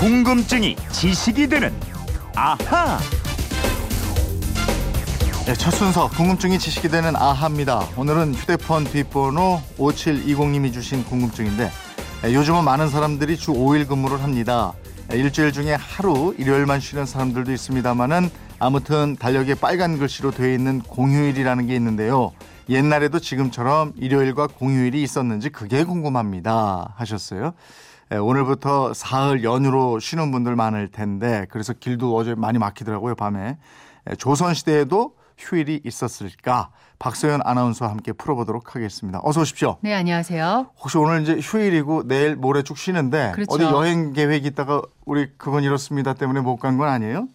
궁금증이 지식이 되는 아하. 네, 첫 순서 궁금증이 지식이 되는 아하입니다. 오늘은 휴대폰 뒷번호 5720님이 주신 궁금증인데 네, 요즘은 많은 사람들이 주 5일 근무를 합니다. 네, 일주일 중에 하루 일요일만 쉬는 사람들도 있습니다만은 아무튼 달력에 빨간 글씨로 되어 있는 공휴일이라는 게 있는데요. 옛날에도 지금처럼 일요일과 공휴일이 있었는지 그게 궁금합니다. 하셨어요. 예, 오늘부터 사흘 연휴로 쉬는 분들 많을 텐데 그래서 길도 어제 많이 막히더라고요 밤에 예, 조선시대에도 휴일이 있었을까 박소연 아나운서와 함께 풀어보도록 하겠습니다. 어서 오십시오. 네, 안녕하세요. 혹시 오늘 이제 휴일이고 내일 모레 쭉 쉬는데 그렇죠. 어디 여행 계획 있다가 우리 그건 이렇습니다 때문에 못 간 건 아니에요?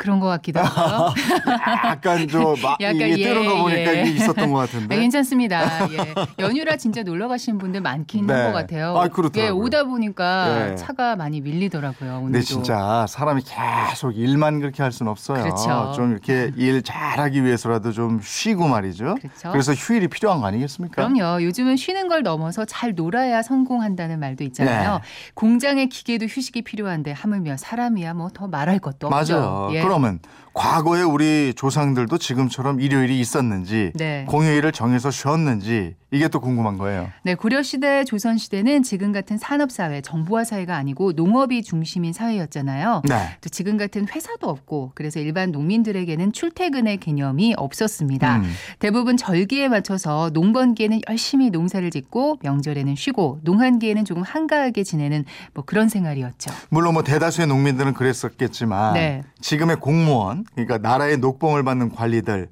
그런 것 같기도 하고요. 약간 좀 마, 약간 이게 예, 때려가 보니까 예. 이게 있었던 것 네, 같은데. 괜찮습니다. 예. 연휴라 진짜 놀러 가시는 분들 많긴 네. 한것 같아요. 아, 그렇더라고요. 예, 오다 보니까 예. 차가 많이 밀리더라고요. 오늘도. 근데 진짜 사람이 계속 일만 그렇게 할 수는 없어요. 그렇죠. 좀 이렇게 일 잘하기 위해서라도 좀 쉬고 말이죠. 그렇죠. 그래서 휴일이 필요한 거 아니겠습니까? 그럼요. 요즘은 쉬는 걸 넘어서 잘 놀아야 성공한다는 말도 있잖아요. 네. 공장의 기계도 휴식이 필요한데 하물며 사람이야 뭐 더 말할 것도 없죠. 맞아요. 예. 그러면 과거에 우리 조상들도 지금처럼 일요일이 있었는지 네. 공휴일을 정해서 쉬었는지 이게 또 궁금한 거예요. 네, 고려 시대, 조선 시대는 지금 같은 산업 사회, 정보화 사회가 아니고 농업이 중심인 사회였잖아요. 네. 또 지금 같은 회사도 없고 그래서 일반 농민들에게는 출퇴근의 개념이 없었습니다. 음. 대부분 절기에 맞춰서 농번기에는 열심히 농사를 짓고 명절에는 쉬고 농한기에는 조금 한가하게 지내는 뭐 그런 생활이었죠. 물론 뭐 대다수의 농민들은 그랬었겠지만 네. 지금의 공무원 그러니까 나라의 녹봉을 받는 관리들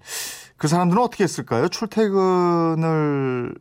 그 사람들은 어떻게 했을까요? 출퇴근을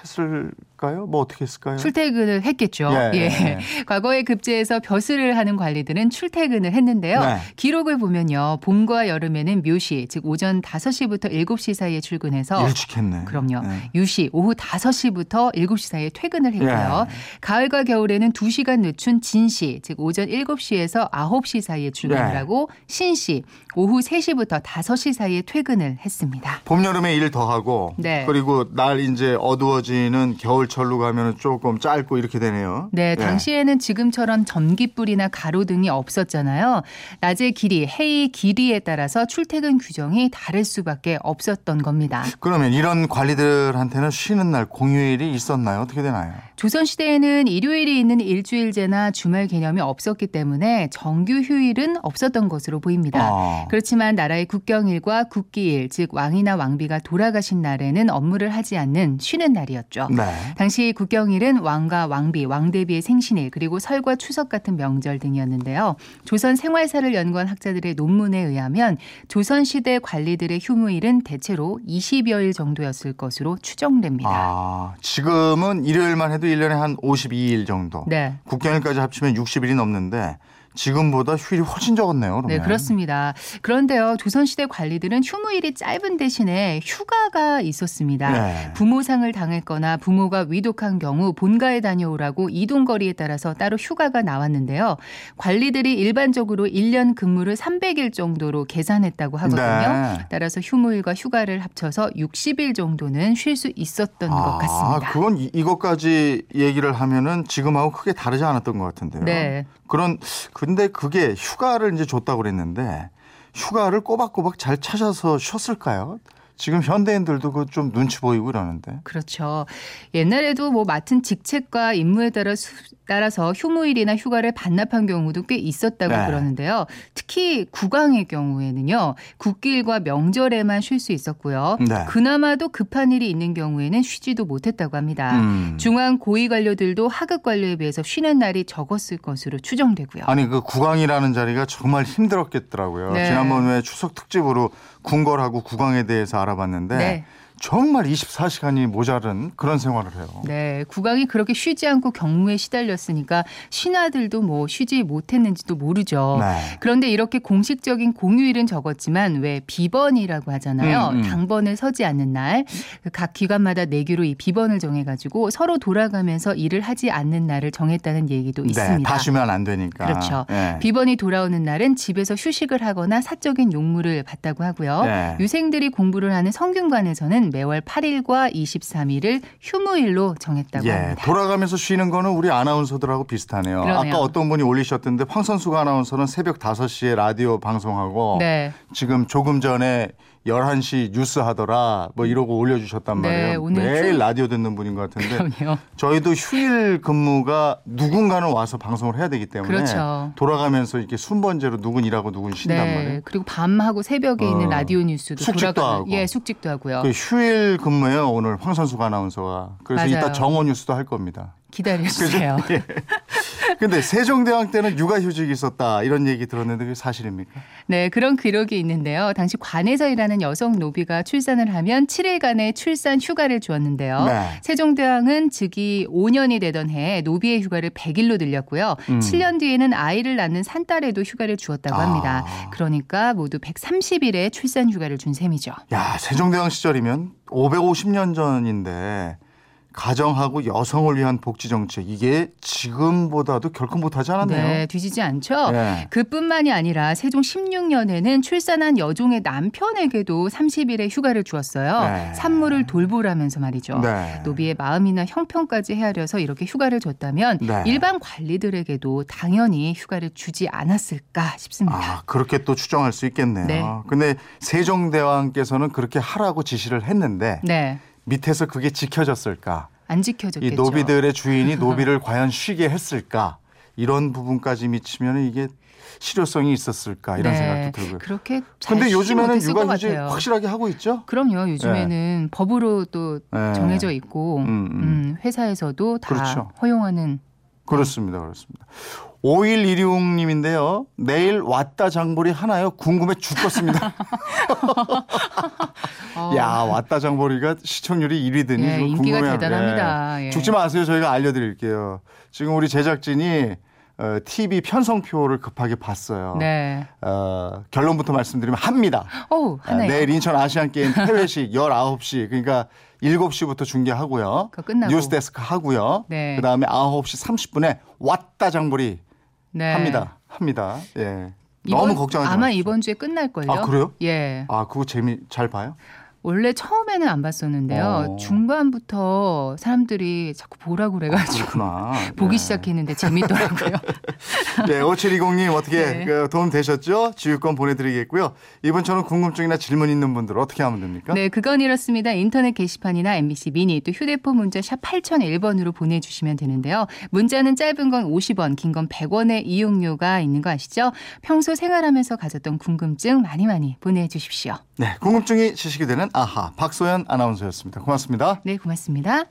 했을 까요? 뭐 어떻게 했을까요? 출퇴근을 했겠죠. 예, 예. 예. 과거에 급제에서 벼슬을 하는 관리들은 출퇴근을 했는데요. 네. 기록을 보면요. 봄과 여름에는 묘시, 즉 오전 5시부터 7시 사이에 출근해서 일찍 했네. 그럼요. 네. 유시 오후 5시부터 7시 사이에 퇴근을 했고요. 예. 가을과 겨울에는 2시간 늦춘 진시, 즉 오전 7시에서 9시 사이에 출근을 예. 하고 신시 오후 3시부터 5시 사이에 퇴근을 했습니다. 봄 여름에 일 더 하고 네. 그리고 날 이제 어두워지는 겨울 철로 가면 조금 짧고 이렇게 되네요. 네, 예. 당시에는 지금처럼 전기불이나 가로등이 없었잖아요. 낮의 길이, 해의 길이에 따라서 출퇴근 규정이 다를 수밖에 없었던 겁니다. 그러면 이런 관리들한테는 쉬는 날 공휴일이 있었나요? 어떻게 되나요? 조선시대에는 일요일이 있는 일주일제나 주말 개념이 없었기 때문에 정규 휴일은 없었던 것으로 보입니다. 아. 그렇지만 나라의 국경일과 국기일, 즉 왕이나 왕비가 돌아가신 날에는 업무를 하지 않는 쉬는 날이었죠. 네. 당시 국경일은 왕과 왕비, 왕대비의 생신일, 그리고 설과 추석 같은 명절 등이었는데요. 조선 생활사를 연구한 학자들의 논문에 의하면 조선 시대 관리들의 휴무일은 대체로 20여일 정도였을 것으로 추정됩니다. 아, 지금은 일요일만 해도 1년에 한 52일 정도. 네. 국경일까지 합치면 60일이 넘는데 지금보다 휴일이 훨씬 적었네요. 그러면. 네, 그렇습니다. 그런데요, 조선시대 관리들은 휴무일이 짧은 대신에 휴가가 있었습니다. 네. 부모상을 당했거나 부모가 위독한 경우 본가에 다녀오라고 이동거리에 따라서 따로 휴가가 나왔는데요. 관리들이 일반적으로 1년 근무를 300일 정도로 계산했다고 하거든요. 네. 따라서 휴무일과 휴가를 합쳐서 60일 정도는 쉴 수 있었던 것 같습니다. 아, 그건 이, 이것까지 얘기를 하면은 지금하고 크게 다르지 않았던 것 같은데요. 네. 그런 근데 그게 휴가를 이제 줬다고 그랬는데 휴가를 꼬박꼬박 잘 찾아서 쉬었을까요? 지금 현대인들도 그 좀 눈치 보이고 이러는데. 그렇죠. 옛날에도 뭐 맡은 직책과 임무에 따라 수, 따라서 휴무일이나 휴가를 반납한 경우도 꽤 있었다고 네. 그러는데요. 특히 국왕의 경우에는요. 국기일과 명절에만 쉴 수 있었고요. 네. 그나마도 급한 일이 있는 경우에는 쉬지도 못했다고 합니다. 음. 중앙 고위 관료들도 하급 관료에 비해서 쉬는 날이 적었을 것으로 추정되고요. 아니 그 국왕이라는 자리가 정말 힘들었겠더라고요. 네. 지난번에 추석 특집으로 궁궐하고 국왕에 대해서 알아봤는데 네. 정말 24시간이 모자른 그런 생활을 해요. 네, 국왕이 그렇게 쉬지 않고 경무에 시달렸으니까 신하들도 뭐 쉬지 못했는지도 모르죠. 네. 그런데 이렇게 공식적인 공휴일은 적었지만 왜 비번이라고 하잖아요. 음, 음. 당번을 서지 않는 날, 그각 기관마다 내규로 이 비번을 정해가지고 서로 돌아가면서 일을 하지 않는 날을 정했다는 얘기도 네, 있습니다. 다 쉬면 안 되니까. 그렇죠. 네. 비번이 돌아오는 날은 집에서 휴식을 하거나 사적인 용무를 받다고 하고요. 네. 유생들이 공부를 하는 성균관에서는 매월 8일과 23일을 휴무일로 정했다고 예, 합니다. 돌아가면서 쉬는 거는 우리 아나운서들하고 비슷하네요. 그러네요. 아까 어떤 분이 올리셨던데 황선수가 아나운서는 새벽 5시에 라디오 방송하고 네. 지금 조금 전에 11시 뉴스 하더라 뭐 이러고 올려주셨단 네, 말이에요. 오늘 매일 휴- 라디오 듣는 분인 것 같은데 그럼요. 저희도 휴일 근무가 누군가는 와서 방송을 해야 되기 때문에 그렇죠. 돌아가면서 이렇게 순번제로 누군 일하고 누군 쉰단 네. 말이에요. 그리고 밤하고 새벽에 있는 어. 라디오 뉴스도 숙직도 돌아가는 하고. 예, 숙직도 하고요. 그 휴일 근무예요 오늘 황선수가 아나운서가. 그래서 맞아요. 이따 정오 뉴스도 할 겁니다. 기다려 주세요. 예. 근데 세종대왕 때는 육아휴직이 있었다 이런 얘기 들었는데 그게 사실입니까? 네, 그런 기록이 있는데요. 당시 관에서 일하는 여성 노비가 출산을 하면 7일간의 출산 휴가를 주었는데요. 네. 세종대왕은 즉위 5년이 되던 해에 노비의 휴가를 100일로 늘렸고요. 음. 7년 뒤에는 아이를 낳는 산딸에도 휴가를 주었다고 아. 합니다. 그러니까 모두 130일의 출산 휴가를 준 셈이죠. 야 세종대왕 시절이면 550년 전인데 가정하고 여성을 위한 복지 정책 이게 지금보다도 결코 못하지 않았네요. 네, 뒤지지 않죠. 예. 그뿐만이 아니라 세종 16년에는 출산한 여종의 남편에게도 30일의 휴가를 주었어요. 네. 산모를 돌보라면서 말이죠. 네. 노비의 마음이나 형편까지 헤아려서 이렇게 휴가를 줬다면 네. 일반 관리들에게도 당연히 휴가를 주지 않았을까 싶습니다. 아, 그렇게 또 추정할 수 있겠네요. 네. 근데 세종대왕께서는 그렇게 하라고 지시를 했는데 네. 밑에서 그게 지켜졌을까? 안 지켜졌겠죠. 이 노비들의 주인이 노비를 과연 쉬게 했을까? 이런 부분까지 미치면 이게 실효성이 있었을까? 이런 네. 생각도 들고요. 그렇게 잘 근데 요즘에는 육아휴직. 확실하게 하고 있죠? 그럼요. 요즘에는 법으로 또 네. 정해져 있고 음, 음. 음, 회사에서도 다 그렇죠. 허용하는 그렇습니다. 그렇습니다. 5116님인데요. 내일 왔다 장보리 하나요? 궁금해 죽겠습니다. 어, 야, 왔다 장보리가 시청률이 1위더니 예, 인기가 궁금해요. 대단합니다. 예. 예. 죽지 마세요. 저희가 알려드릴게요. 지금 우리 제작진이 어, TV 편성표를 급하게 봤어요. 네. 어, 결론부터 말씀드리면 합니다. 오, 아, 하나요. 내일 인천 아시안 게임 폐회식 19시 그러니까 7시부터 중계하고요. 끝나고. 뉴스데스크 하고요. 네. 그다음에 9시 30분에 왔다 장보리 네. 합니다. 합니다. 예. 이번- 너무 걱정하지 아마 마십시오. 이번 주에 끝날 걸요. 아, 그래요? 예. 아, 그거 재미 잘 봐요? 원래 처음에는 안 봤었는데요. 어. 중반부터 사람들이 자꾸 보라고 그래가지고 그렇구나. 보기 네. 시작했는데 재밌더라고요. 네, 5720님 어떻게 네. 그 도움 되셨죠? 지휘권 보내드리겠고요. 이번처럼 궁금증이나 질문 있는 분들 어떻게 하면 됩니까? 네, 그건 이렇습니다. 인터넷 게시판이나 MBC 미니 또 휴대폰 문자 샵 8001번으로 보내주시면 되는데요. 문자는 짧은 건 50원, 긴 건 100원의 이용료가 있는 거 아시죠? 평소 생활하면서 가졌던 궁금증 많이 많이 보내주십시오. 네, 궁금증이 지식이 되는 아하 박소연 아나운서였습니다. 고맙습니다. 네, 고맙습니다.